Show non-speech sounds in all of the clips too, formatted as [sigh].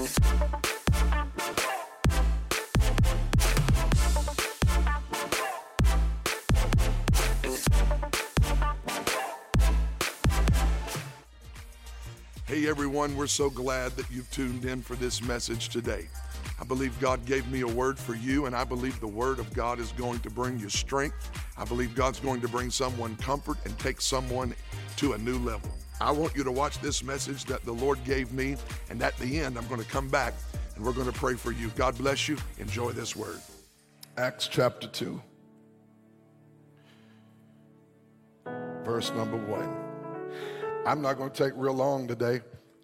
Hey everyone, we're so glad that you've tuned in for this message today. I believe God gave me a word for you, and I believe the word of God is going to bring you strength. I believe God's going to bring someone comfort and take someone to a new level. I want you to watch this message that the Lord gave me, and at the end, I'm going to come back and we're going to pray for you. God bless you. Enjoy this word. Acts chapter 2, verse number 1. I'm not going to take real long today.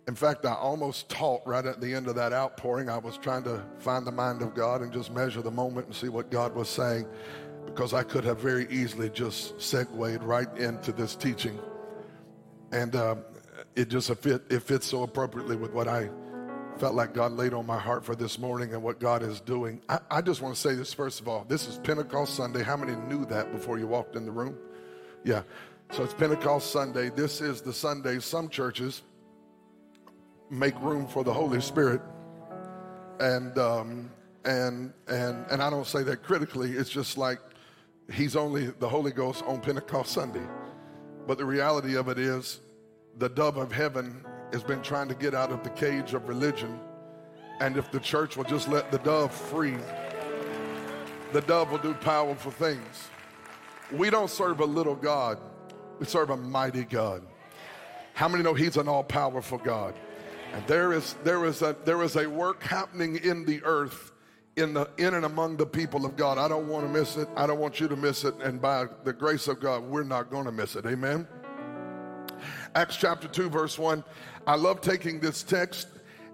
In fact, I almost taught right at the end of that outpouring. I was trying to find the mind of God and just measure the moment and see what God was saying because I could have very easily just segued right into this teaching. And uh, it just fit, it fits so appropriately with what I felt like God laid on my heart for this morning and what God is doing. I, I just want to say this first of all. This is Pentecost Sunday. How many knew that before you walked in the room? Yeah. So it's Pentecost Sunday. This is the Sunday some churches make room for the Holy Spirit. And um, and and and I don't say that critically. It's just like he's only the Holy Ghost on Pentecost Sunday. But the reality of it is the dove of heaven has been trying to get out of the cage of religion. And if the church will just let the dove free, the dove will do powerful things. We don't serve a little God. We serve a mighty God. How many know He's an all powerful God? And there is, there, is a, there is a work happening in the earth, in, the, in and among the people of God. I don't want to miss it. I don't want you to miss it. And by the grace of God, we're not going to miss it. Amen. Acts chapter 2, verse 1. I love taking this text,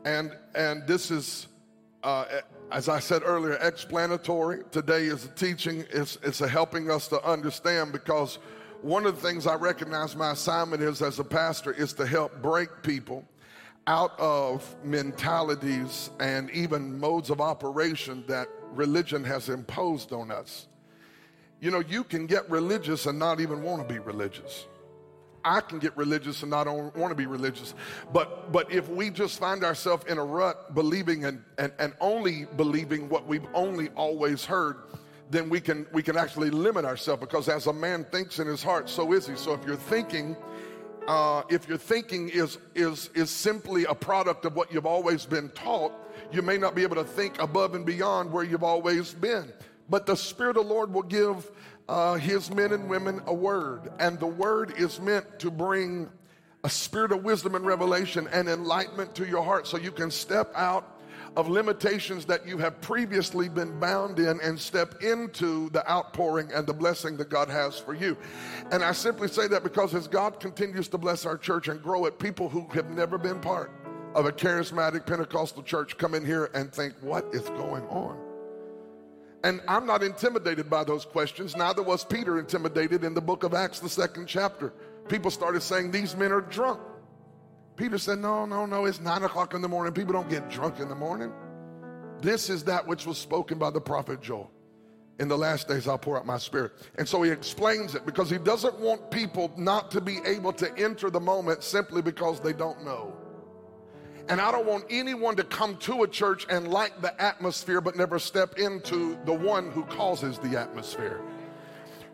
and, and this is, uh, as I said earlier, explanatory. Today is a teaching, it's, it's a helping us to understand because one of the things I recognize my assignment is as a pastor is to help break people out of mentalities and even modes of operation that religion has imposed on us. You know, you can get religious and not even want to be religious. I can get religious and not want to be religious. But but if we just find ourselves in a rut believing and, and, and only believing what we've only always heard, then we can we can actually limit ourselves because as a man thinks in his heart, so is he. So if you're thinking, uh, if your thinking is is is simply a product of what you've always been taught, you may not be able to think above and beyond where you've always been. But the Spirit of the Lord will give uh, His men and women a word, and the word is meant to bring a spirit of wisdom and revelation and enlightenment to your heart, so you can step out of limitations that you have previously been bound in and step into the outpouring and the blessing that God has for you. And I simply say that because as God continues to bless our church and grow it, people who have never been part of a charismatic Pentecostal church come in here and think, what is going on? And I'm not intimidated by those questions. Neither was Peter intimidated in the book of Acts, the second chapter. People started saying, These men are drunk. Peter said, No, no, no, it's nine o'clock in the morning. People don't get drunk in the morning. This is that which was spoken by the prophet Joel. In the last days, I'll pour out my spirit. And so he explains it because he doesn't want people not to be able to enter the moment simply because they don't know. And I don't want anyone to come to a church and like the atmosphere but never step into the one who causes the atmosphere.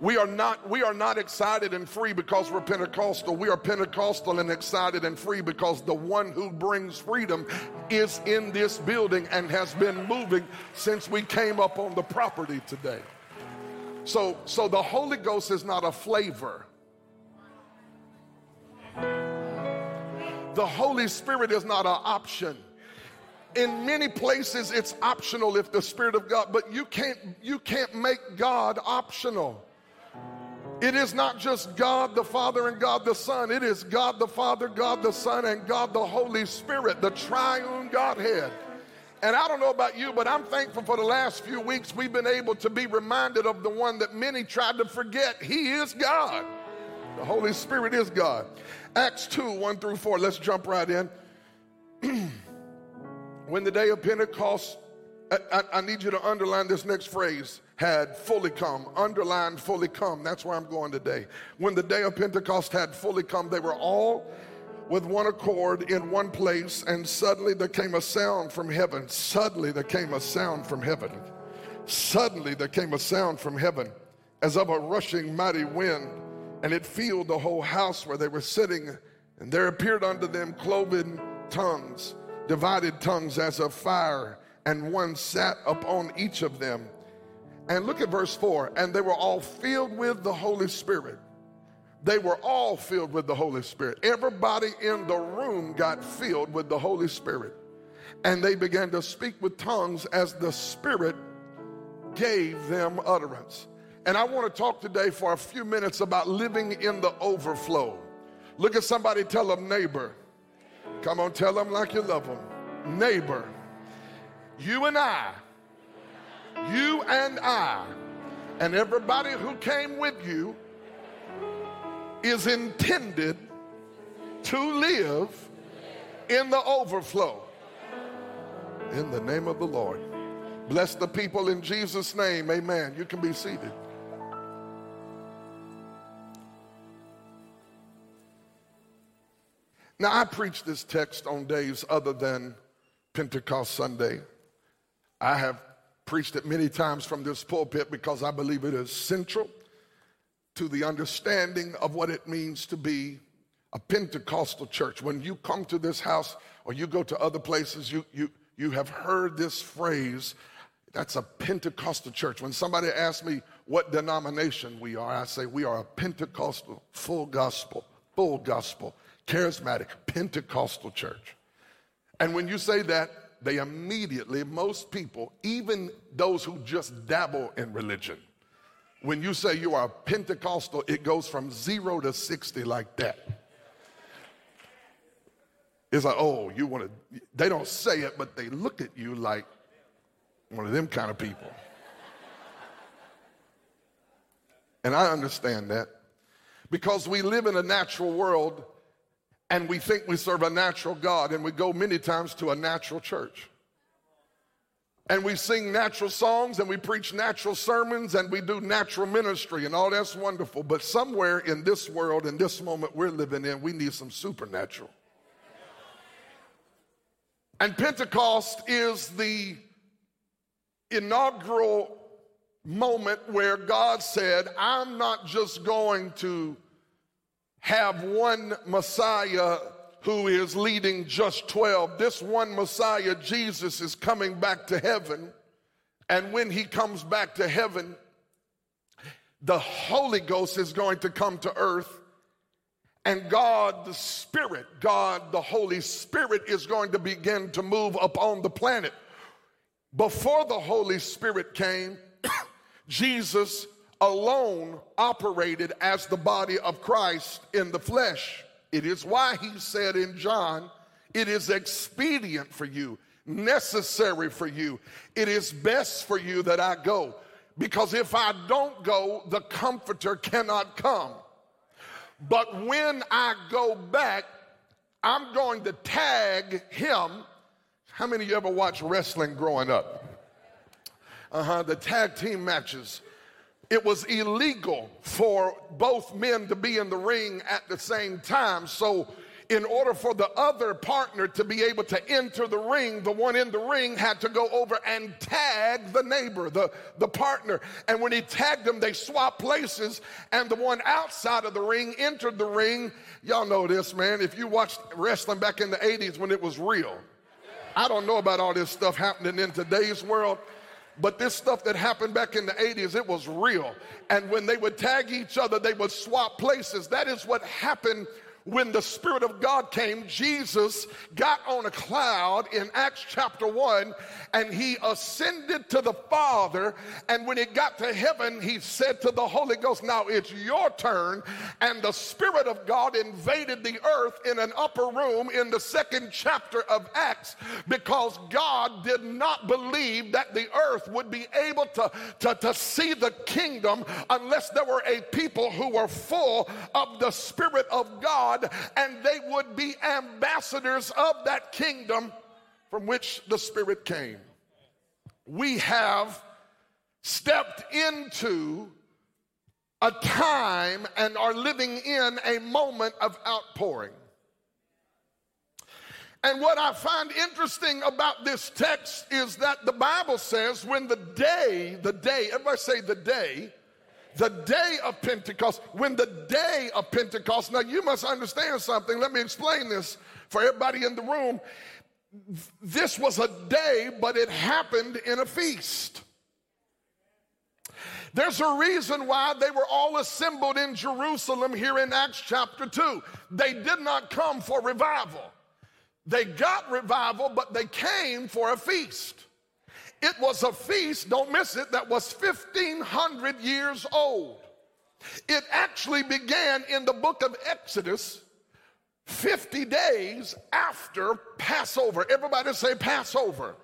We are not we are not excited and free because we're Pentecostal. We are Pentecostal and excited and free because the one who brings freedom is in this building and has been moving since we came up on the property today. So so the Holy Ghost is not a flavor. The Holy Spirit is not an option in many places it's optional if the spirit of god but you can't you can't make god optional it is not just God the Father and God the Son. It is God the Father, God the Son, and God the Holy Spirit, the triune Godhead. And I don't know about you, but I'm thankful for the last few weeks we've been able to be reminded of the one that many tried to forget. He is God. The Holy Spirit is God. Acts 2 1 through 4. Let's jump right in. [clears throat] when the day of Pentecost, I, I, I need you to underline this next phrase had fully come, Underline fully come. That's where I'm going today. When the day of Pentecost had fully come, they were all with one accord in one place, and suddenly there came a sound from heaven. Suddenly there came a sound from heaven. Suddenly there came a sound from heaven as of a rushing mighty wind, and it filled the whole house where they were sitting. And there appeared unto them cloven tongues, divided tongues as of fire, and one sat upon each of them. And look at verse 4 and they were all filled with the Holy Spirit. They were all filled with the Holy Spirit. Everybody in the room got filled with the Holy Spirit. And they began to speak with tongues as the Spirit gave them utterance. And I want to talk today for a few minutes about living in the overflow. Look at somebody, tell them, neighbor. Come on, tell them like you love them. Neighbor, you and I, you and I, and everybody who came with you is intended to live in the overflow. In the name of the Lord. Bless the people in Jesus' name. Amen. You can be seated. Now, I preach this text on days other than Pentecost Sunday. I have preached it many times from this pulpit because I believe it is central to the understanding of what it means to be a Pentecostal church. When you come to this house or you go to other places, you, you, you have heard this phrase that's a Pentecostal church. When somebody asks me what denomination we are, I say we are a Pentecostal, full gospel, full gospel, charismatic, Pentecostal church. And when you say that, they immediately, most people, even those who just dabble in religion, when you say you are Pentecostal, it goes from zero to 60 like that. It's like, oh, you want to, they don't say it, but they look at you like one of them kind of people. And I understand that because we live in a natural world and we think we serve a natural God and we go many times to a natural church. And we sing natural songs and we preach natural sermons and we do natural ministry and all that's wonderful. But somewhere in this world, in this moment we're living in, we need some supernatural. And Pentecost is the inaugural moment where God said, I'm not just going to have one Messiah who is leading just 12. This one Messiah, Jesus, is coming back to heaven. And when he comes back to heaven, the Holy Ghost is going to come to earth. And God, the Spirit, God, the Holy Spirit, is going to begin to move upon the planet. Before the Holy Spirit came, [coughs] Jesus alone operated as the body of Christ in the flesh. It is why he said in John, it is expedient for you, necessary for you, it is best for you that I go. Because if I don't go, the comforter cannot come. But when I go back, I'm going to tag him. How many of you ever watched wrestling growing up? Uh huh, the tag team matches it was illegal for both men to be in the ring at the same time. So, in order for the other partner to be able to enter the ring, the one in the ring had to go over and tag the neighbor, the, the partner. And when he tagged them, they swapped places, and the one outside of the ring entered the ring. Y'all know this, man. If you watched wrestling back in the 80s when it was real, I don't know about all this stuff happening in today's world. But this stuff that happened back in the 80s, it was real. And when they would tag each other, they would swap places. That is what happened when the Spirit of God came, Jesus got on a cloud in Acts chapter 1 and he ascended to the Father. And when he got to heaven, he said to the Holy Ghost, Now it's your turn. And the Spirit of God invaded the earth in an upper room in the second chapter of Acts because God did not believe that the earth would be able to, to, to see the kingdom unless there were a people who were full of the Spirit of God God, and they would be ambassadors of that kingdom from which the Spirit came. We have stepped into a time and are living in a moment of outpouring. And what I find interesting about this text is that the Bible says when the day, the day, everybody say the day, the day of Pentecost, when the day of Pentecost, now you must understand something. Let me explain this for everybody in the room. This was a day, but it happened in a feast. There's a reason why they were all assembled in Jerusalem here in Acts chapter 2. They did not come for revival. They got revival, but they came for a feast. It was a feast, don't miss it, that was 1,500 years old. It actually began in the book of Exodus 50 days after Passover. Everybody say Passover.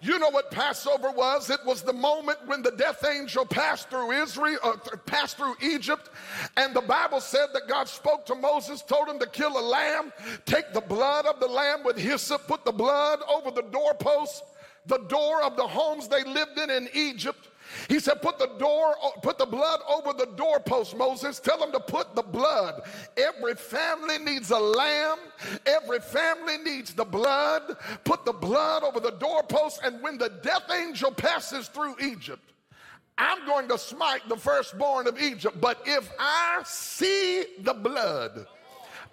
You know what Passover was? It was the moment when the death angel passed through Israel, uh, passed through Egypt, and the Bible said that God spoke to Moses, told him to kill a lamb, take the blood of the lamb with hyssop, put the blood over the doorpost, the door of the homes they lived in in Egypt, he said, put the door, put the blood over the doorpost, Moses. Tell them to put the blood. Every family needs a lamb. Every family needs the blood. Put the blood over the doorpost. And when the death angel passes through Egypt, I'm going to smite the firstborn of Egypt. But if I see the blood,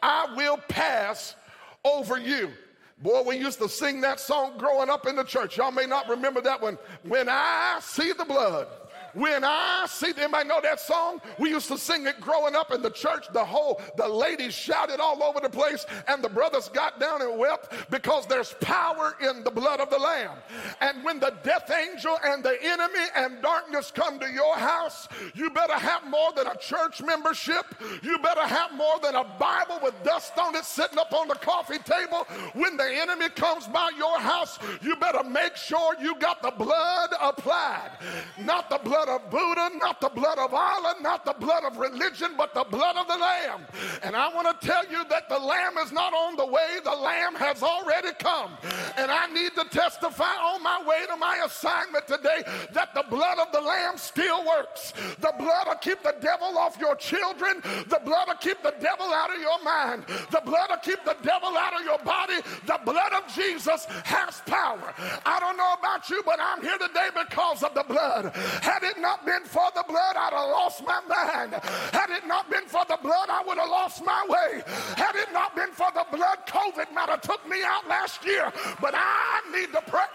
I will pass over you. Boy, we used to sing that song growing up in the church. Y'all may not remember that one. When I see the blood, when I see, anybody know that song? We used to sing it growing up in the church. The whole, the ladies shouted all over the place, and the brothers got down and wept because there's power in the blood of the Lamb. And when the death angel and the enemy and darkness come to your house, you better have more than a church membership. You better have more than a Bible with dust on it sitting up on the coffee table. When the enemy comes by your house, you better make sure you got the blood applied, not the blood blood of Buddha, not the blood of Allah, not the blood of religion, but the blood of the Lamb. And I want to tell you that the Lamb is not on the way, the Lamb has already come. And I need to testify on my way to my assignment today that the blood of the Lamb still works. The blood will keep the devil off your children, the blood will keep the devil out of your mind, the blood will keep the devil out of your body. The blood of Jesus has power. I don't know about you, but I'm here today because of the blood. Had it it not been for the blood, I'd have lost my mind. Had it not been for the blood, I would have lost my way. Had it not been for the blood, COVID might have took me out last year. But I need to pray.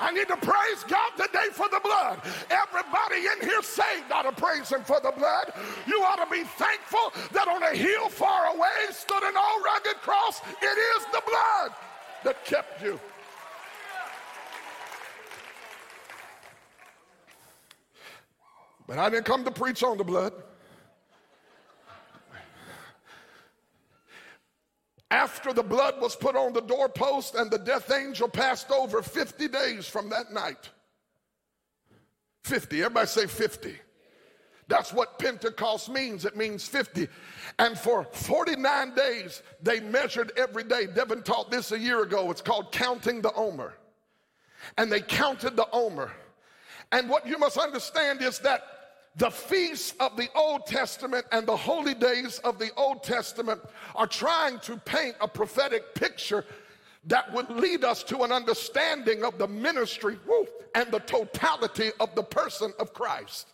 I need to praise God today for the blood. Everybody in here saved ought to praise Him for the blood. You ought to be thankful that on a hill far away stood an old rugged cross. It is the blood that kept you. But I didn't come to preach on the blood. After the blood was put on the doorpost and the death angel passed over 50 days from that night. 50, everybody say 50. That's what Pentecost means. It means 50. And for 49 days, they measured every day. Devin taught this a year ago. It's called counting the Omer. And they counted the Omer. And what you must understand is that the feasts of the Old Testament and the holy days of the Old Testament are trying to paint a prophetic picture that would lead us to an understanding of the ministry woo, and the totality of the person of Christ.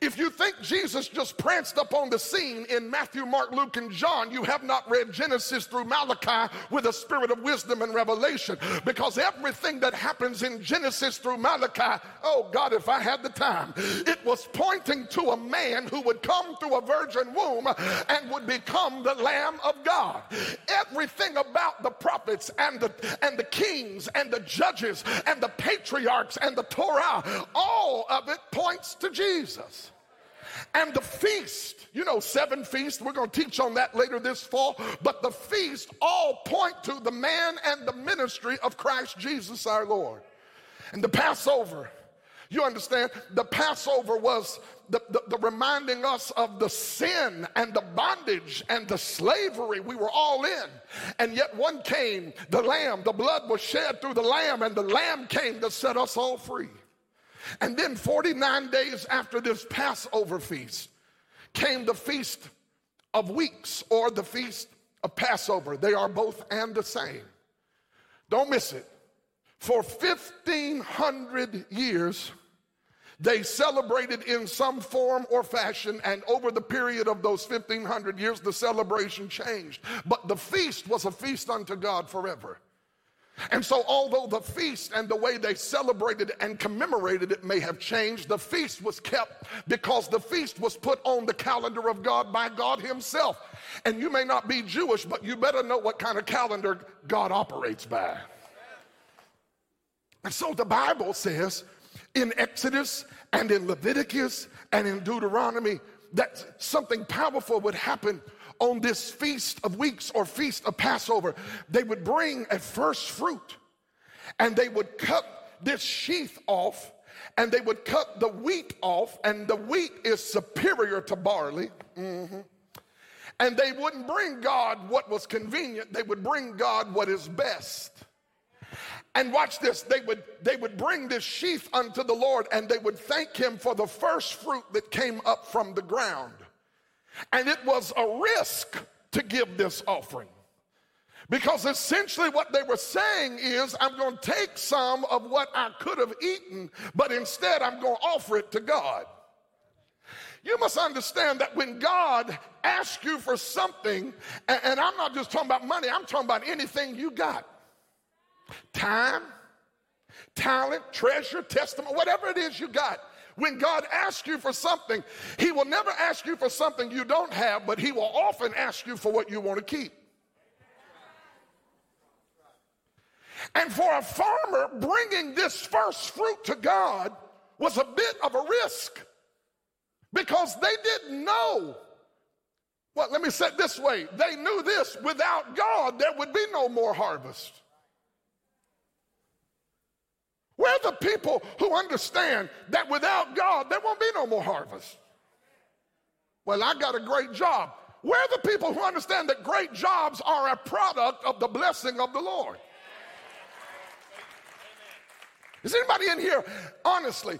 If you think Jesus just pranced up on the scene in Matthew, Mark, Luke, and John, you have not read Genesis through Malachi with a spirit of wisdom and revelation. Because everything that happens in Genesis through Malachi, oh God, if I had the time, it was pointing to a man who would come through a virgin womb and would become the Lamb of God. Everything about the prophets and the and the kings and the judges and the patriarchs and the Torah, all of it points to Jesus and the feast. You know, seven feasts. We're going to teach on that later this fall. But the feast all point to the man and the ministry of Christ Jesus our Lord. And the Passover, you understand, the Passover was the, the, the, reminding us of the sin and the bondage and the slavery we were all in. And yet one came, the lamb, the blood was shed through the lamb, and the lamb came to set us all free. And then 49 days after this Passover feast came the Feast of Weeks or the Feast of Passover, they are both and the same. Don't miss it. For 1,500 years, they celebrated in some form or fashion, and over the period of those 1,500 years, the celebration changed. But the feast was a feast unto God forever. And so, although the feast and the way they celebrated and commemorated it may have changed, the feast was kept because the feast was put on the calendar of God by God Himself. And you may not be Jewish, but you better know what kind of calendar God operates by. And so the Bible says in Exodus and in Leviticus and in Deuteronomy that something powerful would happen on this feast of weeks or feast of Passover. They would bring a first fruit and they would cut this sheath off and they would cut the wheat off, and the wheat is superior to barley. Mm-hmm. And they wouldn't bring God what was convenient, they would bring God what is best. And watch this, they would they would bring this sheaf unto the Lord and they would thank him for the first fruit that came up from the ground. And it was a risk to give this offering. Because essentially what they were saying is, I'm going to take some of what I could have eaten, but instead I'm going to offer it to God. You must understand that when God asks you for something, and, I'm not just talking about money, I'm talking about anything you got time, talent, treasure, testimony, whatever it is you got. When God asks you for something, He will never ask you for something you don't have, but He will often ask you for what you want to keep. And for a farmer, bringing this first fruit to God was a bit of a risk because they didn't know. Well, let me say it this way they knew this without God, there would be no more harvest. We're the people who understand that without God, there won't be no more harvest. Well, I got a great job. We're the people who understand that great jobs are a product of the blessing of the Lord. Is anybody in here, honestly,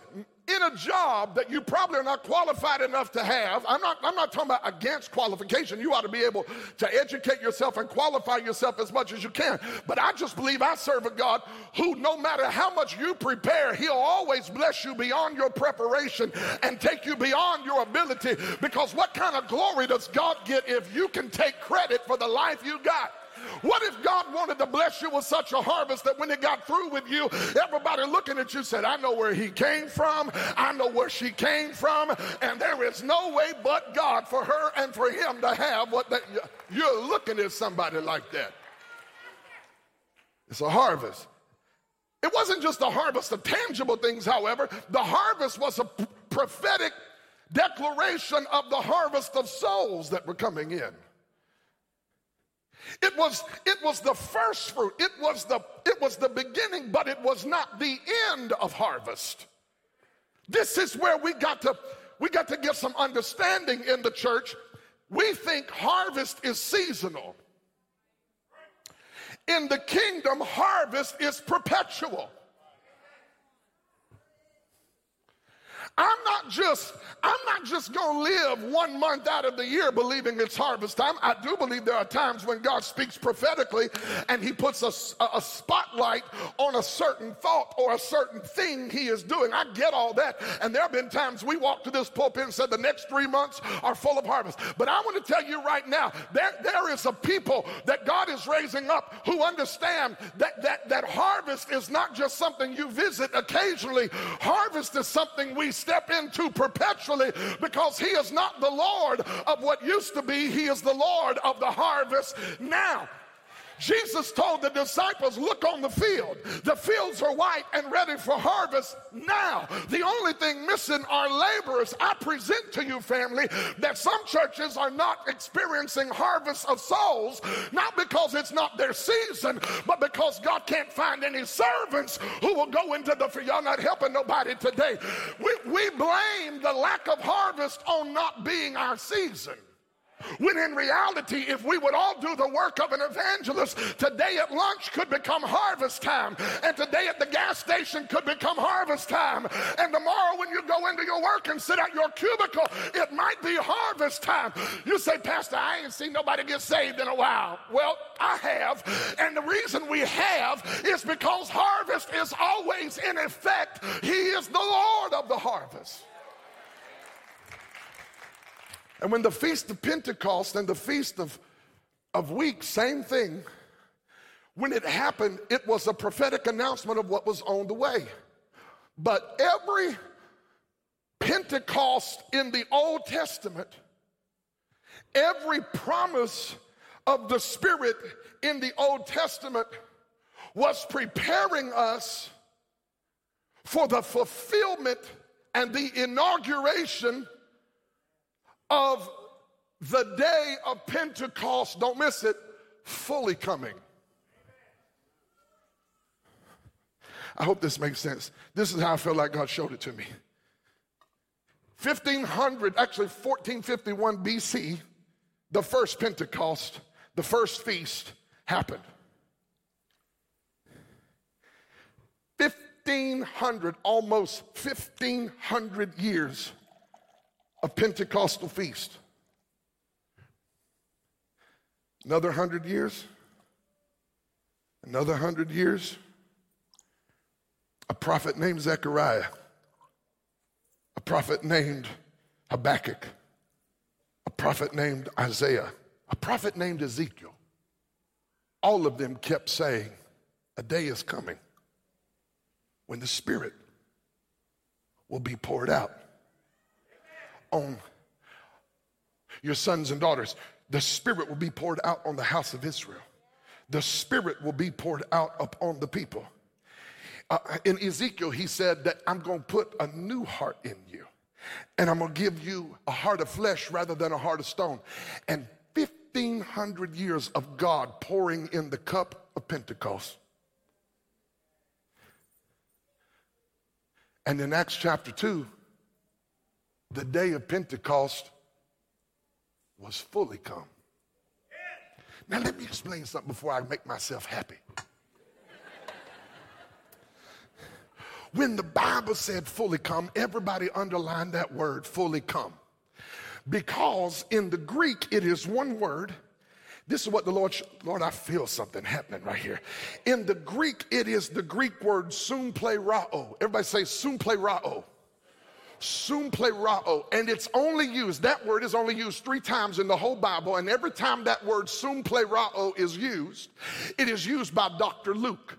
in a job that you probably are not qualified enough to have. I'm not, I'm not talking about against qualification. You ought to be able to educate yourself and qualify yourself as much as you can. But I just believe I serve a God who, no matter how much you prepare, He'll always bless you beyond your preparation and take you beyond your ability. Because what kind of glory does God get if you can take credit for the life you got? What if God wanted to bless you with such a harvest that when it got through with you, everybody looking at you said, I know where he came from, I know where she came from, and there is no way but God for her and for him to have what that you're looking at somebody like that. It's a harvest. It wasn't just a harvest of tangible things, however, the harvest was a prophetic declaration of the harvest of souls that were coming in. It was, it was the first fruit. It was the, it was the beginning, but it was not the end of harvest. This is where we got to, we got to get some understanding in the church. We think harvest is seasonal. In the kingdom, harvest is perpetual. I'm not just I'm not just going to live one month out of the year believing it's harvest time. I do believe there are times when God speaks prophetically and he puts a, a spotlight on a certain thought or a certain thing he is doing. I get all that. And there have been times we walked to this pulpit and said the next three months are full of harvest. But I want to tell you right now, there, there is a people that God is raising up who understand that, that, that harvest is not just something you visit occasionally. Harvest is something we step into perpetually because He is not the Lord of what used to be, He is the Lord of the harvest now. Jesus told the disciples, Look on the field. The fields are white and ready for harvest now. The only thing missing are laborers. I present to you, family, that some churches are not experiencing harvest of souls, not because it's not their season, but because God can't find any servants who will go into the field. Y'all not helping nobody today. We, we blame the lack of harvest on not being our season. When in reality, if we would all do the work of an evangelist, today at lunch could become harvest time, and today at the gas station could become harvest time, and tomorrow when you go into your work and sit at your cubicle, it might be harvest time. You say, Pastor, I ain't seen nobody get saved in a while. Well, I have, and the reason we have is because harvest is always in effect. He is the Lord of the harvest. And when the Feast of Pentecost and the Feast of, of Weeks, same thing, when it happened, it was a prophetic announcement of what was on the way. But every Pentecost in the Old Testament, every promise of the Spirit in the Old Testament was preparing us for the fulfillment and the inauguration of the day of Pentecost, don't miss it, fully coming. I hope this makes sense. This is how I feel like God showed it to me. 1500, actually 1451 BC, the first Pentecost, the first feast happened. 1500, almost 1500 years of Pentecostal feast. Another hundred years, another hundred years, a prophet named Zechariah, a prophet named Habakkuk, a prophet named Isaiah, a prophet named Ezekiel. All of them kept saying, A day is coming when the Spirit will be poured out on your sons and daughters. The Spirit will be poured out on the house of Israel. The Spirit will be poured out upon the people. Uh, in Ezekiel, he said that I'm going to put a new heart in you, and I'm going to give you a heart of flesh rather than a heart of stone. And 1,500 years of God pouring in the cup of Pentecost. And in Acts chapter 2, the day of Pentecost was fully come. Now, let me explain something before I make myself happy. When the Bible said fully come, everybody underlined that word fully come. Because in the Greek, it is one word. This is what the Lord, Lord, I feel something happening right here. In the Greek, it is the Greek word sumplerao. Everybody say sumplerao sumplerao, and it's only used, that word is only used three times in the whole Bible, and every time that word sumplerao is used, it is used by Dr. Luke.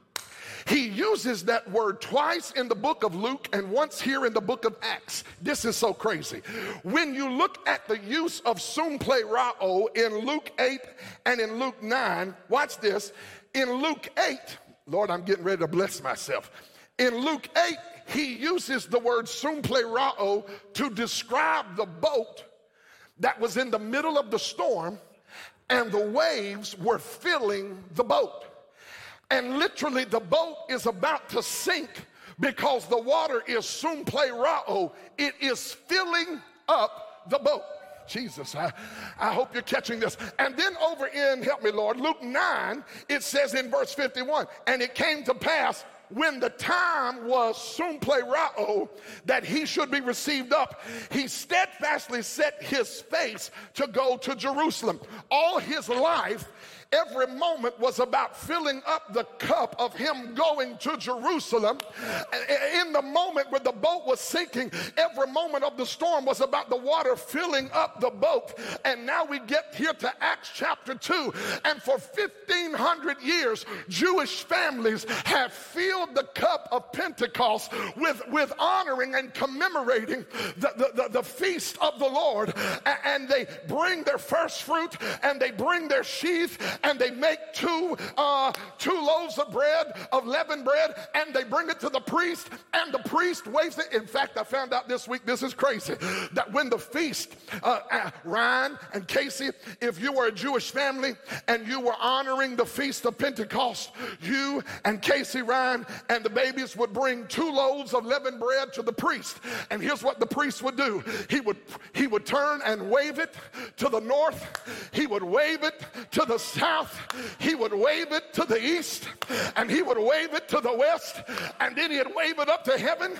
He uses that word twice in the book of Luke and once here in the book of Acts. This is so crazy. When you look at the use of sumplerao in Luke 8 and in Luke 9, watch this. In Luke 8, Lord, I'm getting ready to bless myself. In Luke 8, he uses the word sumplerao to describe the boat that was in the middle of the storm and the waves were filling the boat. And literally, the boat is about to sink because the water is sumplerao. It is filling up the boat. Jesus, I, I hope you're catching this. And then over in, help me, Lord, Luke 9, it says in verse 51, and it came to pass when the time was sumplerao that he should be received up, he steadfastly set his face to go to Jerusalem. All his life, Every moment was about filling up the cup of him going to Jerusalem. In the moment where the boat was sinking, every moment of the storm was about the water filling up the boat. And now we get here to Acts chapter 2. And for 1500 years, Jewish families have filled the cup of Pentecost with, with honoring and commemorating the, the, the, the feast of the Lord. And they bring their first fruit and they bring their sheath and they make two, uh, two loaves of bread, of leavened bread, and they bring it to the priest, and the priest waves it. In fact, I found out this week, this is crazy, that when the feast, uh, Ryan and Casey, if you were a Jewish family and you were honoring the feast of Pentecost, you and Casey Ryan and the babies would bring two loaves of leavened bread to the priest. And here's what the priest would do. He would he would turn and wave it to the north. He would wave it to the south. He would wave it to the east. And he would wave it to the west. And then he'd wave it up to heaven.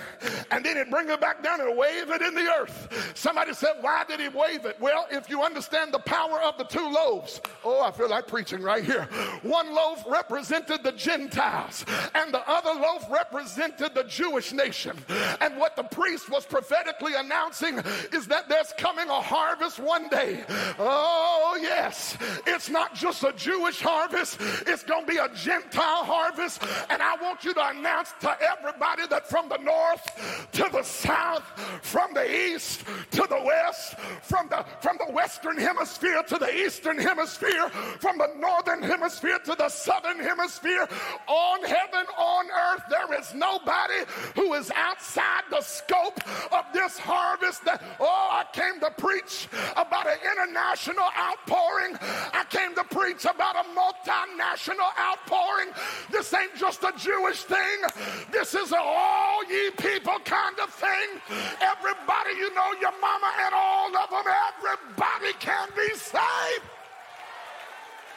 And then he'd bring it back down and wave it in the earth. Somebody said, Why did he wave it? Well, if you understand the power of the two loaves, oh, I feel like preaching right here. One loaf represented the Gentiles, and the other loaf represented the Jewish nation. And what the priest was prophetically announcing is that there's coming a harvest one day. Oh, yes. It's not just a Jewish harvest, it's going to be a Gentile harvest. And I want you to announce to everybody that from the north to the south, from the east to the west, from the, from the western hemisphere to the eastern hemisphere, from the northern hemisphere to the southern hemisphere, on heaven, on earth, there is nobody who is outside the scope of this harvest. That, oh, I came to preach about an international outpouring. I came to preach about a multinational outpouring. This ain't just a Jewish thing. This is an all ye people kind of thing. Everybody, you know, your mama and all of them, everybody can be saved.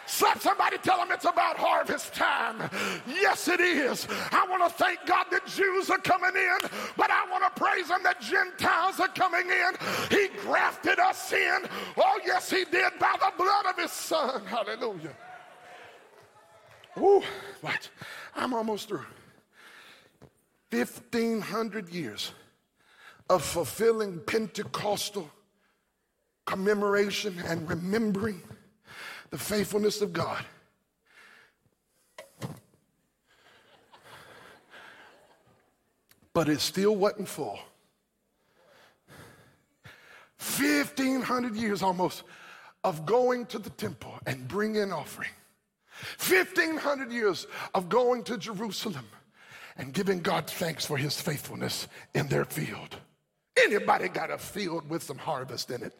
Slap somebody, tell them it's about harvest time. Yes, it is. I want to thank God that Jews are coming in, but I want to praise Him that Gentiles are coming in. He grafted us in. Oh, yes, He did by the blood of His Son. Hallelujah. Ooh, what? I'm almost through. 1,500 years of fulfilling Pentecostal commemoration and remembering the faithfulness of God. But it still wasn't full. 1,500 years almost of going to the temple and bringing offering. 1,500 years of going to Jerusalem and giving God thanks for his faithfulness in their field. Anybody got a field with some harvest in it?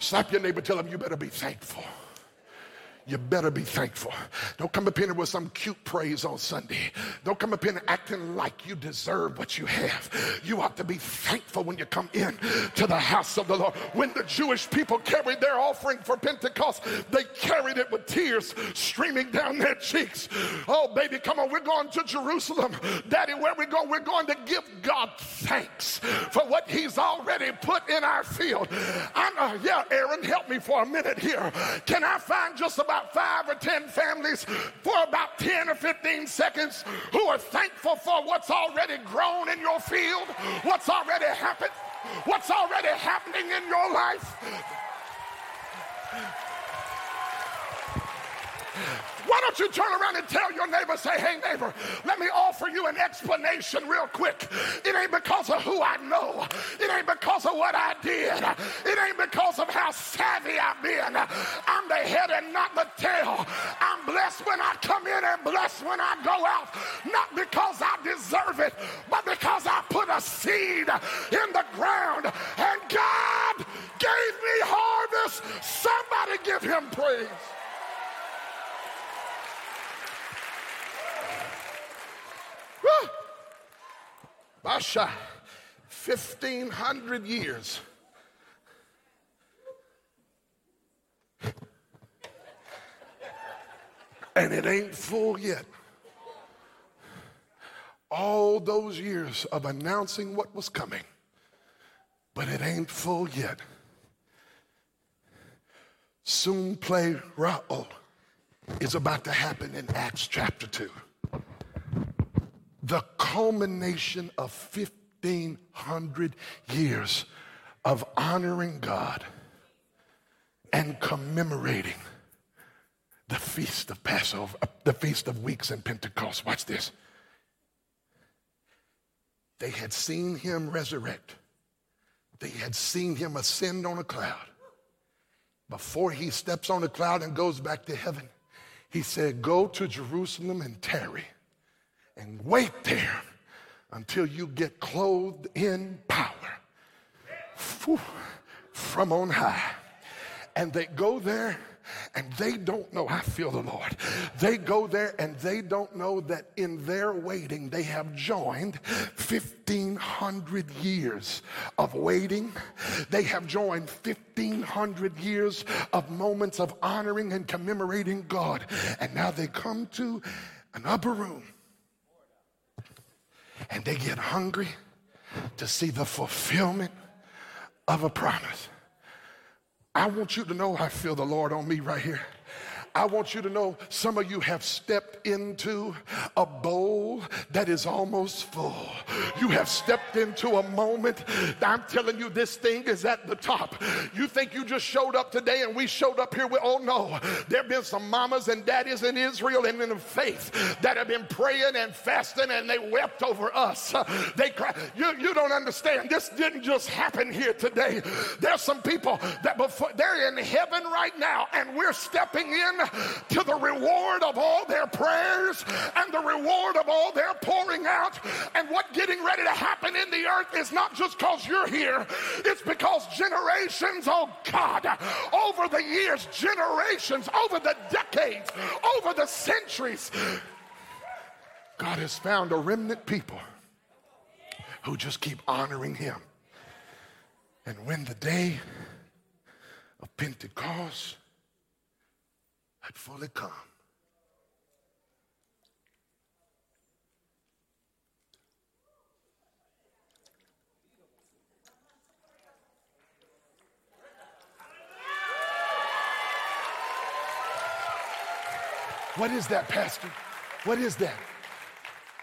Slap your neighbor, tell him you better be thankful you better be thankful. Don't come up here with some cute praise on Sunday. Don't come up here acting like you deserve what you have. You ought to be thankful when you come in to the house of the Lord. When the Jewish people carried their offering for Pentecost, they carried it with tears streaming down their cheeks. Oh, baby, come on, we're going to Jerusalem. Daddy, where we go? We're going to give God thanks for what He's already put in our field. I'm, uh, yeah, Aaron, help me for a minute here. Can I find just about about five or 10 families for about 10 or 15 seconds who are thankful for what's already grown in your field, what's already happened, what's already happening in your life. Why don't you turn around and tell your neighbor, say, hey, neighbor, let me offer you an explanation real quick. It ain't because of who I know, it ain't because of what I did, it ain't because of how savvy I've been. I'm the head and not the tail. I'm blessed when I come in and blessed when I go out, not because I deserve it, but because I put a seed in the ground and God gave me harvest. Somebody give him praise. Basha, 1,500 years. And it ain't full yet. All those years of announcing what was coming, but it ain't full yet. Soon play Ra'o is about to happen in Acts chapter 2 the culmination of 1,500 years of honoring God and commemorating the feast of Passover, uh, the feast of weeks and Pentecost. Watch this. They had seen him resurrect. They had seen him ascend on a cloud. Before he steps on a cloud and goes back to heaven, He said, Go to Jerusalem and tarry and wait there until you get clothed in power from on high. And they go there and they don't know. I feel the Lord. They go there and they don't know that in their waiting, they have joined 1,500 years of waiting. They have joined 1,500 years of moments of honoring and commemorating God. And now they come to an upper room and they get hungry to see the fulfillment of a promise. I want you to know I feel the Lord on me right here. I want you to know some of you have stepped into a bowl that is almost full. You have stepped into a moment. I'm telling you, this thing is at the top. You think you just showed up today and we showed up here with, oh no, there have been some mamas and daddies in Israel and in the faith that have been praying and fasting and they wept over us. They cry. You, you don't understand. This didn't just happen here today. There's some people that before they're in heaven right now and we're stepping in to the reward of all their prayers and the reward of all their pouring out. And what getting ready to happen in the earth is not just because you're here, it's because generations, oh God, over the years, generations, over the decades, over the centuries, God has found a remnant people who just keep honoring Him. And when the day of Pentecost fully come. What is that, Pastor? What is that?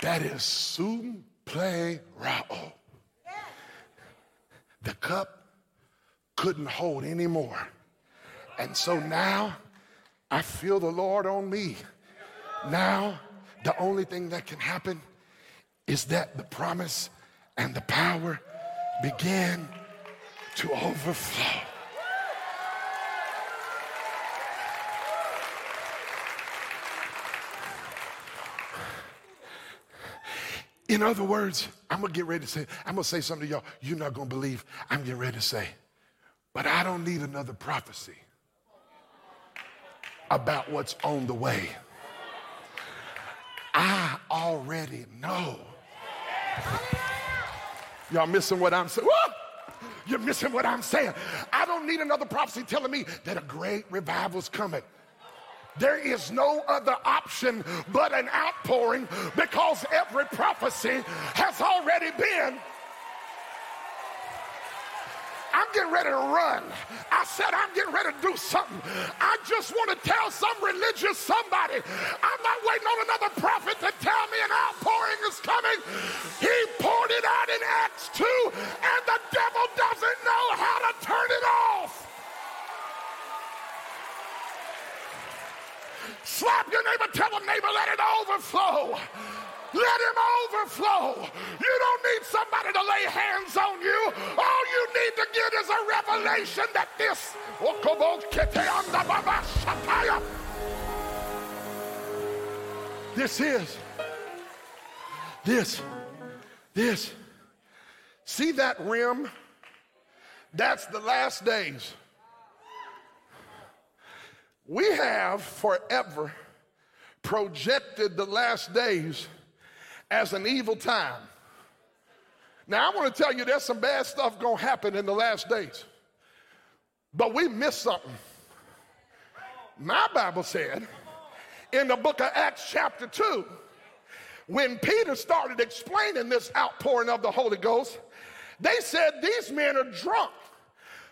That is soon play rao. The cup couldn't hold anymore. And so now I feel the Lord on me. Now, the only thing that can happen is that the promise and the power begin to overflow. In other words, I'm gonna get ready to say, I'm gonna say something to y'all you're not gonna believe. I'm getting ready to say, but I don't need another prophecy about what's on the way. I already know. Y'all missing what I'm saying? You're missing what I'm saying. I don't need another prophecy telling me that a great revival's coming. There is no other option but an outpouring because every prophecy has already been I'm getting ready to run. I said, I'm getting ready to do something. I just want to tell some religious somebody, I'm not waiting on another prophet to tell me an outpouring is coming. He poured it out in Acts 2, and the devil doesn't know how to turn it off. Slap your neighbor, tell a neighbor, let it overflow. Let him overflow. You don't need somebody to lay hands on you. All you need to get is a revelation that this this is this this see that rim that's the last days we have forever projected the last days as an evil time. Now, I want to tell you there's some bad stuff going to happen in the last days. But we missed something. My Bible said in the book of Acts, chapter 2, when Peter started explaining this outpouring of the Holy Ghost, they said, These men are drunk.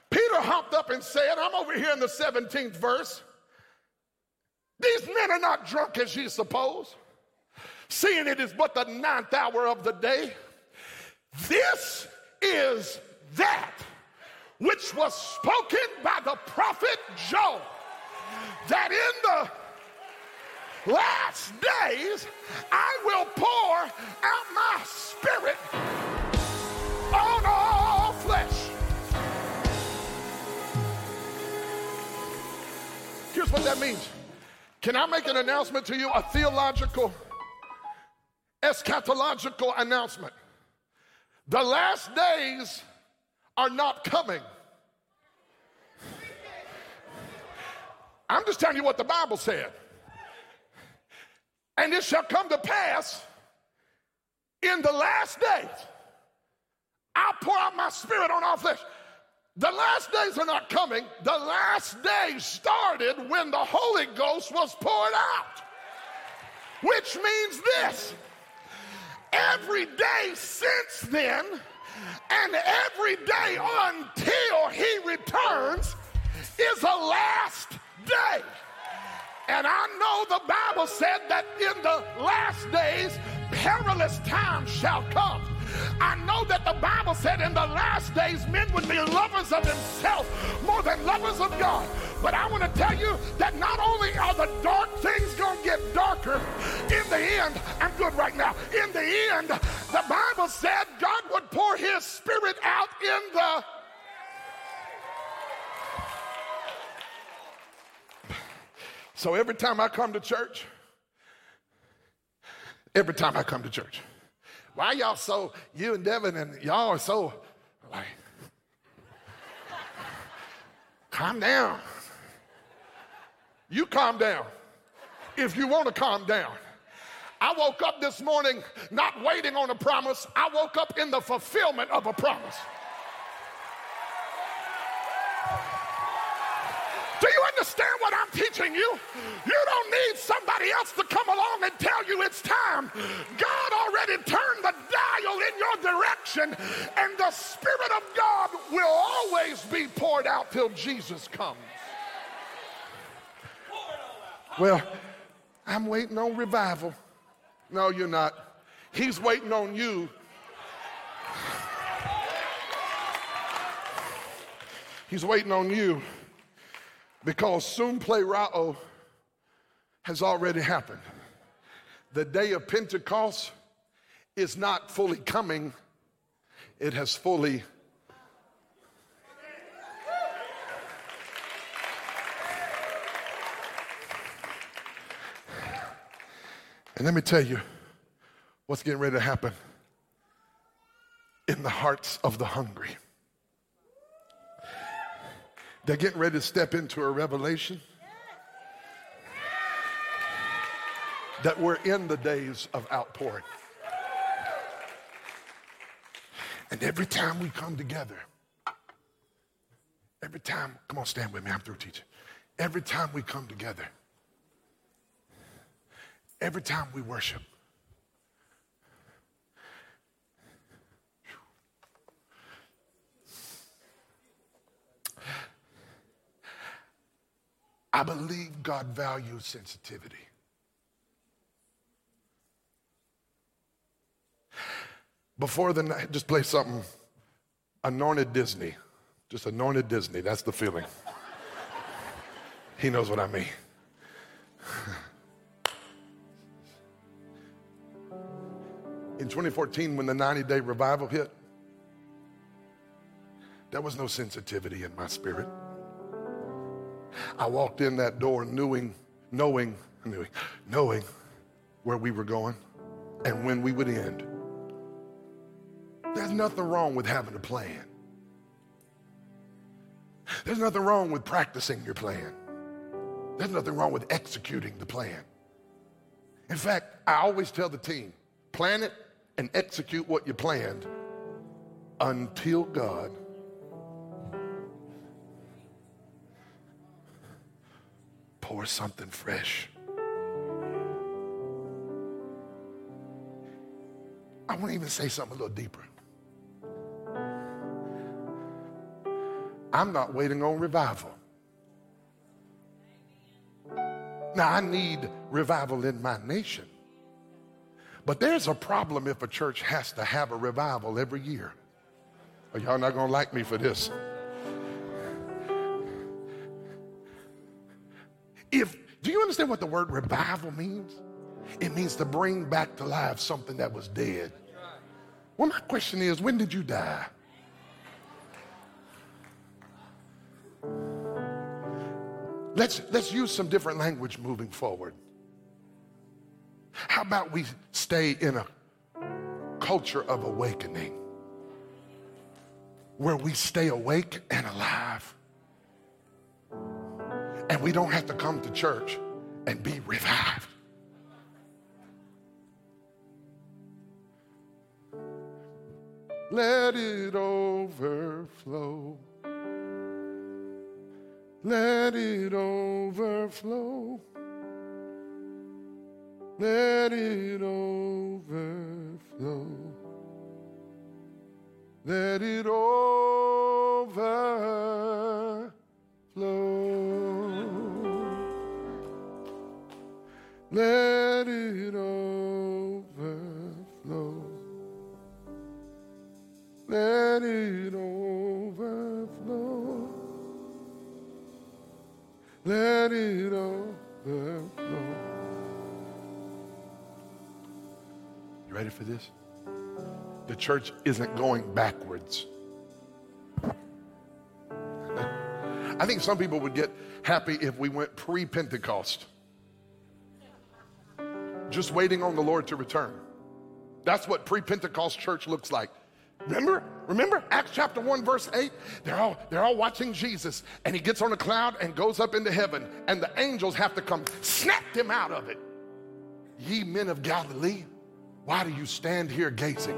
Peter hopped up and said, I'm over here in the 17th verse. These men are not drunk as you suppose seeing it is but the ninth hour of the day. This is that which was spoken by the prophet Joel, that in the last days I will pour out my spirit on all flesh. Here's what that means Can I make an announcement to you? A theological, eschatological announcement. The last days are not coming. I'm just telling you what the Bible said. And it shall come to pass in the last days, I'll pour out my spirit on all flesh. The last days are not coming. The last days started when the Holy Ghost was poured out. Which means this every day since then, and every day until he returns, is a last day. And I know the Bible said that in the last days, perilous times shall come. I know that the Bible said in the last days men would be lovers of themselves more than lovers of God. But I want to tell you that not only are the dark things going to get darker, in the end, I'm good right now. In the end, the Bible said God would pour his spirit out in the So every time I come to church, every time I come to church, why y'all so, you and Devin and y'all are so like, calm down. You calm down if you want to calm down. I woke up this morning not waiting on a promise, I woke up in the fulfillment of a promise. Do you understand what I'm teaching you? You don't need somebody else to come along and tell you it's time. God already turned the dial in your direction, and the Spirit of God will always be poured out till Jesus comes. Well, I'm waiting on revival. No, you're not. He's waiting on you. He's waiting on you because sumplerao has already happened. The day of Pentecost is not fully coming, it has fully And let me tell you what's getting ready to happen in the hearts of the hungry. They're getting ready to step into a revelation that we're in the days of outpouring. And every time we come together, every time, come on, stand with me, I'm through teaching. Every time we come together, every time we worship, I believe God values sensitivity. Before the night, just play something anointed Disney. Just anointed Disney. That's the feeling. he knows what I mean. In 2014, when the 90 day revival hit, there was no sensitivity in my spirit. I walked in that door knowing, knowing, knowing, knowing where we were going and when we would end. There's nothing wrong with having a plan. There's nothing wrong with practicing your plan. There's nothing wrong with executing the plan. In fact, I always tell the team plan it and execute what you planned until God pour something fresh. I want to even say something a little deeper. I'm not waiting on revival. Now, I need revival in my nation. But there's a problem if a church has to have a revival every year. Are y'all not going to like me for this? If do you understand what the word revival means? It means to bring back to life something that was dead. Well, my question is, when did you die? Let's, let's use some different language moving forward. How about we stay in a culture of awakening where we stay awake and alive and we don't have to come to church and be revived. Let it overflow. Let it overflow. Let it overflow. Let it overflow. Let it overflow. Let it overflow. Let it overflow. Ready for this? The church isn't going backwards. I think some people would get happy if we went pre Pentecost, just waiting on the Lord to return. That's what pre Pentecost church looks like. Remember? Remember Acts chapter 1, verse 8? They're all, they're all watching Jesus, and he gets on a cloud and goes up into heaven, and the angels have to come snap him out of it. Ye men of Galilee, why do you stand here gazing?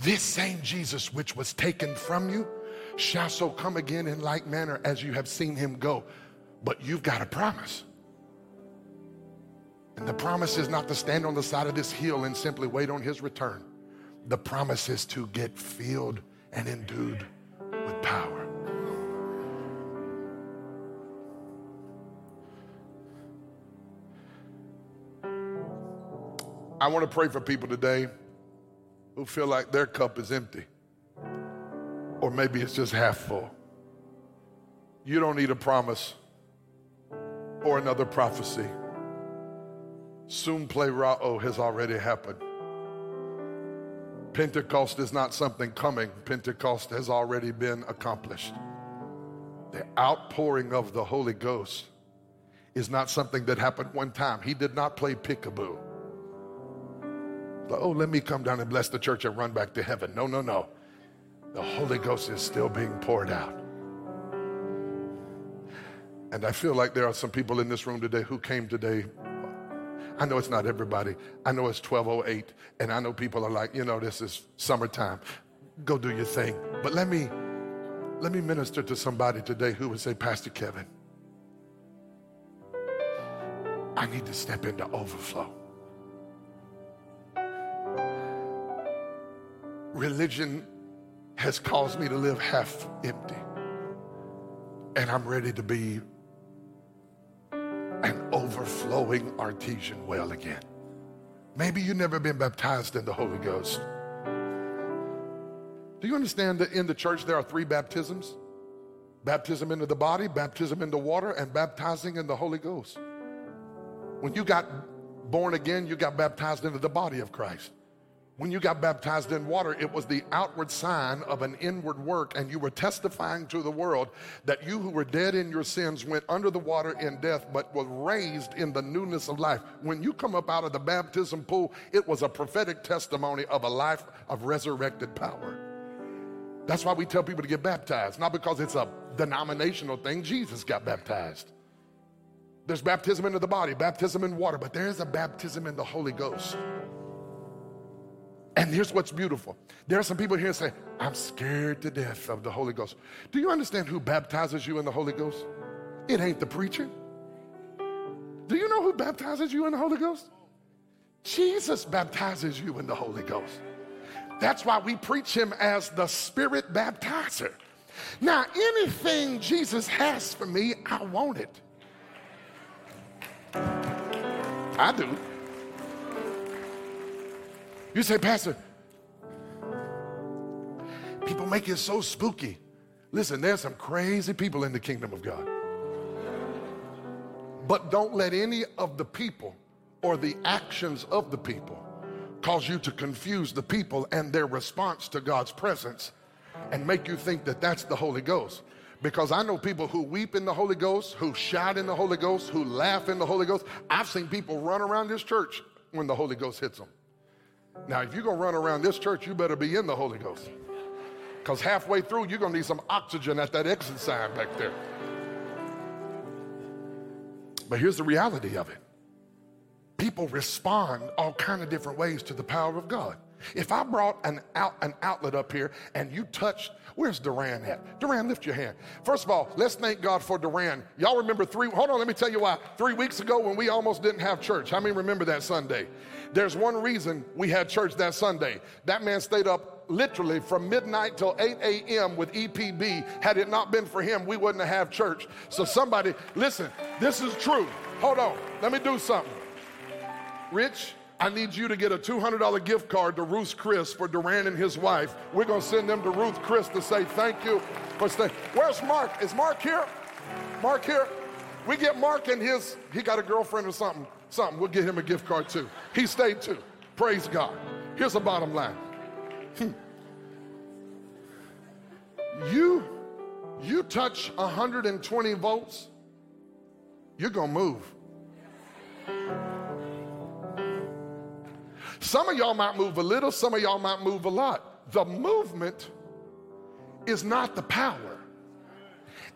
This same Jesus which was taken from you shall so come again in like manner as you have seen him go. But you've got a promise. And the promise is not to stand on the side of this hill and simply wait on his return. The promise is to get filled and endued with power. I want to pray for people today who feel like their cup is empty, or maybe it's just half full. You don't need a promise or another prophecy. Sumplerao oh, has already happened. Pentecost is not something coming, Pentecost has already been accomplished. The outpouring of the Holy Ghost is not something that happened one time. He did not play peekaboo oh, let me come down and bless the church and run back to heaven. No, no, no. The Holy Ghost is still being poured out. And I feel like there are some people in this room today who came today. I know it's not everybody. I know it's 1208 and I know people are like, you know, this is summertime. Go do your thing. But let me let me minister to somebody today who would say, "Pastor Kevin, I need to step into overflow." Religion has caused me to live half empty. And I'm ready to be an overflowing artesian well again. Maybe you've never been baptized in the Holy Ghost. Do you understand that in the church there are three baptisms? Baptism into the body, baptism into water, and baptizing in the Holy Ghost. When you got born again, you got baptized into the body of Christ. When you got baptized in water, it was the outward sign of an inward work, and you were testifying to the world that you who were dead in your sins went under the water in death, but were raised in the newness of life. When you come up out of the baptism pool, it was a prophetic testimony of a life of resurrected power. That's why we tell people to get baptized, not because it's a denominational thing. Jesus got baptized. There's baptism into the body, baptism in water, but there's a baptism in the Holy Ghost. And here's what's beautiful. There are some people here say, I'm scared to death of the Holy Ghost. Do you understand who baptizes you in the Holy Ghost? It ain't the preacher. Do you know who baptizes you in the Holy Ghost? Jesus baptizes you in the Holy Ghost. That's why we preach him as the Spirit baptizer. Now, anything Jesus has for me, I want it. I do. You say, Pastor, people make it so spooky. Listen, there's some crazy people in the kingdom of God. But don't let any of the people or the actions of the people cause you to confuse the people and their response to God's presence and make you think that that's the Holy Ghost. Because I know people who weep in the Holy Ghost, who shout in the Holy Ghost, who laugh in the Holy Ghost. I've seen people run around this church when the Holy Ghost hits them. Now, if you're going to run around this church, you better be in the Holy Ghost. Because halfway through, you're going to need some oxygen at that exit sign back there. But here's the reality of it people respond all kind of different ways to the power of God. If I brought an, out, an outlet up here and you touched, where's Duran at? Duran, lift your hand. First of all, let's thank God for Duran. Y'all remember three, hold on, let me tell you why. Three weeks ago when we almost didn't have church, how many remember that Sunday? There's one reason we had church that Sunday. That man stayed up literally from midnight till 8 a.m. with EPB. Had it not been for him, we wouldn't have church. So somebody, listen, this is true. Hold on, let me do something. Rich, I need you to get a $200 gift card to Ruth Chris for Duran and his wife. We're going to send them to Ruth Chris to say thank you for staying. Where's Mark? Is Mark here? Mark here? We get Mark and his, he got a girlfriend or something. Something. We'll get him a gift card too. He stayed too. Praise God. Here's the bottom line. Hmm. You, you touch 120 volts, you're going to move. Some of y'all might move a little, some of y'all might move a lot. The movement is not the power,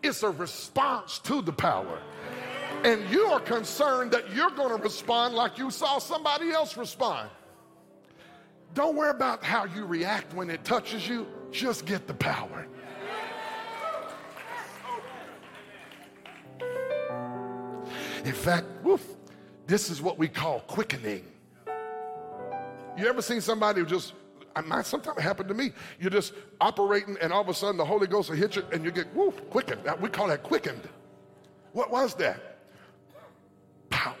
it's a response to the power. And you are concerned that you're going to respond like you saw somebody else respond. Don't worry about how you react when it touches you, just get the power. In fact, woof, this is what we call quickening. You ever seen somebody who just, might sometimes it happened to me. You're just operating, and all of a sudden the Holy Ghost will hit you, and you get woof, quickened. We call that quickened. What was that? Power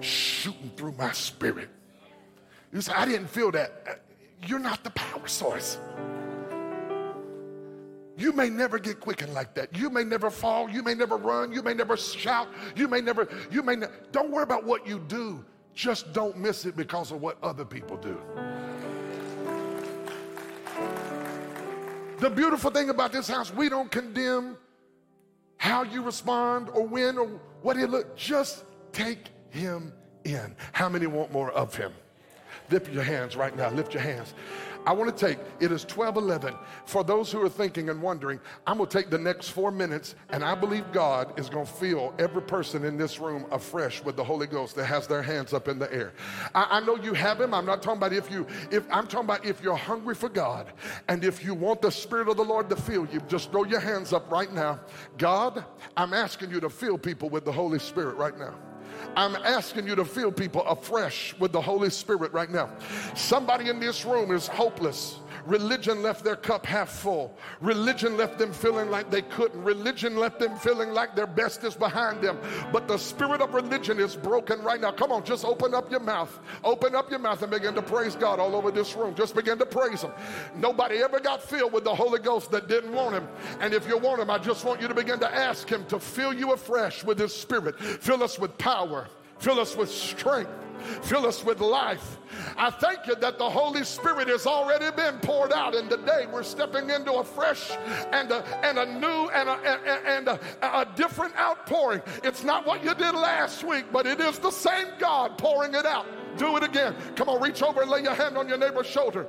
shooting through my spirit. You say, I didn't feel that. Uh, you're not the power source. You may never get quickened like that. You may never fall. You may never run. You may never shout. You may never, you may, ne- don't worry about what you do. Just don't miss it because of what other people do. The beautiful thing about this house, we don't condemn how you respond or when or what it look. Just take him in. How many want more of him? Lift your hands right now. Lift your hands. I want to take, it is 1211. For those who are thinking and wondering, I'm going to take the next four minutes and I believe God is going to fill every person in this room afresh with the Holy Ghost that has their hands up in the air. I, I know you have Him. I'm not talking about if you, if I'm talking about if you're hungry for God and if you want the Spirit of the Lord to fill you, just throw your hands up right now. God, I'm asking you to fill people with the Holy Spirit right now. I'm asking you to fill people afresh with the Holy Spirit right now. Somebody in this room is hopeless. Religion left their cup half full. Religion left them feeling like they couldn't. Religion left them feeling like their best is behind them. But the spirit of religion is broken right now. Come on, just open up your mouth. Open up your mouth and begin to praise God all over this room. Just begin to praise Him. Nobody ever got filled with the Holy Ghost that didn't want Him. And if you want Him, I just want you to begin to ask Him to fill you afresh with His Spirit. Fill us with power. Fill us with strength. Fill us with life. I thank you that the Holy Spirit has already been poured out, and today we're stepping into a fresh and a, and a new and, a, and a, a different outpouring. It's not what you did last week, but it is the same God pouring it out do it again. Come on, reach over and lay your hand on your neighbor's shoulder.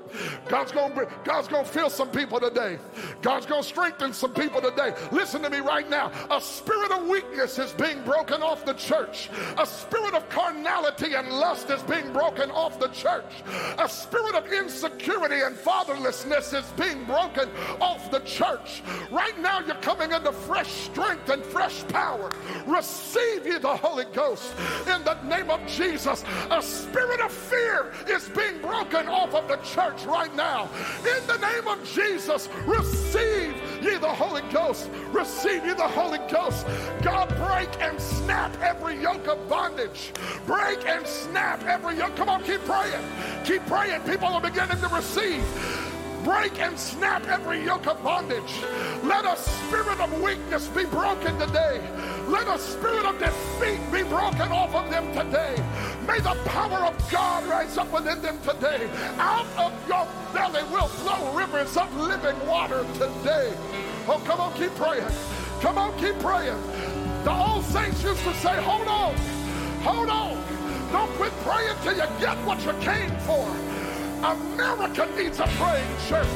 God's to God's to fill some people today. God's to strengthen some people today. Listen to me right now. A spirit of weakness is being broken off the church. A spirit of carnality and lust is being broken off the church. A spirit of insecurity and fatherlessness is being broken off the church. Right now, you're coming into fresh strength and fresh power. Receive ye the Holy Ghost in the name of Jesus. A spirit spirit of fear is being broken off of the church right now. In the name of Jesus, receive ye the Holy Ghost. Receive ye the Holy Ghost. God, break and snap every yoke of bondage. Break and snap every yoke. Come on, keep praying. Keep praying. People are beginning to receive break and snap every yoke of bondage. Let a spirit of weakness be broken today. Let a spirit of defeat be broken off of them today. May the power of God rise up within them today. Out of your belly will flow rivers of living water today. Oh, come on, keep praying. Come on, keep praying. The old saints used to say, hold on, hold on. Don't quit praying till you get what you came for. America needs a praying church.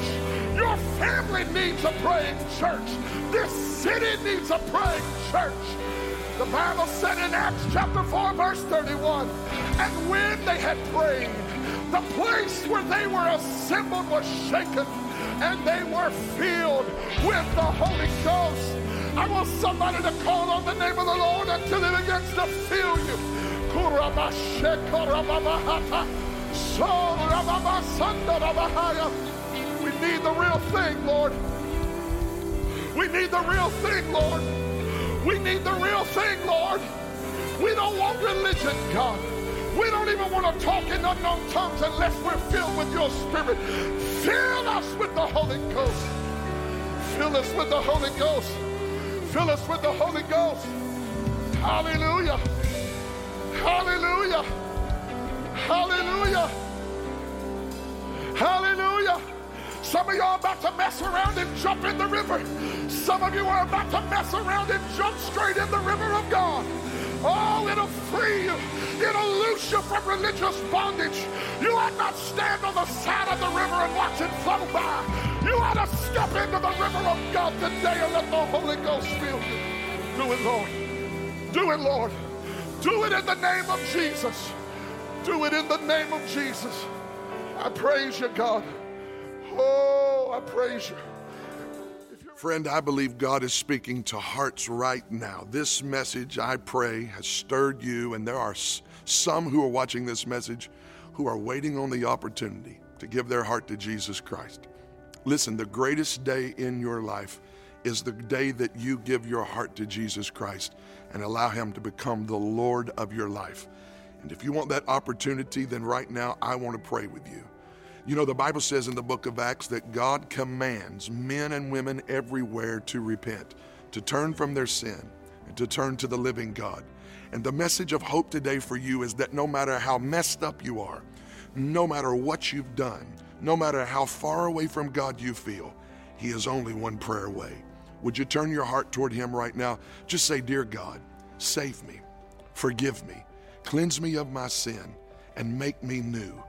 Your family needs a praying church. This city needs a praying church. The Bible said in Acts chapter 4, verse 31, and when they had prayed, the place where they were assembled was shaken, and they were filled with the Holy Ghost. I want somebody to call on the name of the Lord until it begins to fill you. So, we need the real thing, Lord. We need the real thing, Lord. We need the real thing, Lord. We don't want religion, God. We don't even want to talk in unknown tongues unless we're filled with your spirit. Fill us with the Holy Ghost. Fill us with the Holy Ghost. Fill us with the Holy Ghost. Hallelujah. Hallelujah. Hallelujah. Hallelujah. Some of are about to mess around and jump in the river. Some of you are about to mess around and jump straight in the river of God. Oh, it'll free you. It'll loose you from religious bondage. You ought not stand on the side of the river and watch it flow by. You ought to step into the river of God today and let the Holy Ghost fill you. Do it, Lord. Do it, Lord. Do it in the name of Jesus. Do it in the name of Jesus. I praise you, God. Oh, I praise you. Friend, I believe God is speaking to hearts right now. This message, I pray, has stirred you, and there are some who are watching this message who are waiting on the opportunity to give their heart to Jesus Christ. Listen, the greatest day in your life is the day that you give your heart to Jesus Christ and allow Him to become the Lord of your life. And if you want that opportunity, then right now I want to pray with you. You know, the Bible says in the book of Acts that God commands men and women everywhere to repent, to turn from their sin, and to turn to the living God. And the message of hope today for you is that no matter how messed up you are, no matter what you've done, no matter how far away from God you feel, He is only one prayer away. Would you turn your heart toward Him right now? Just say, Dear God, save me, forgive me, cleanse me of my sin, and make me new.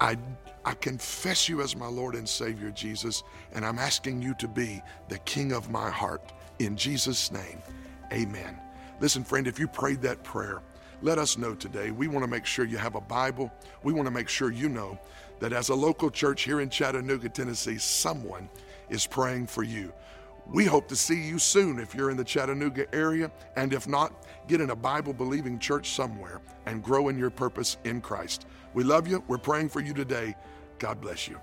I, I confess you as my Lord and Savior, Jesus, and I'm asking you to be the King of my heart. In Jesus' name, amen. Listen, friend, if you prayed that prayer, let us know today. We want to make sure you have a Bible. We want to make sure you know that as a local church here in Chattanooga, Tennessee, someone is praying for you. We hope to see you soon if you're in the Chattanooga area, and if not, get in a Bible believing church somewhere and grow in your purpose in Christ. We love you. We're praying for you today. God bless you.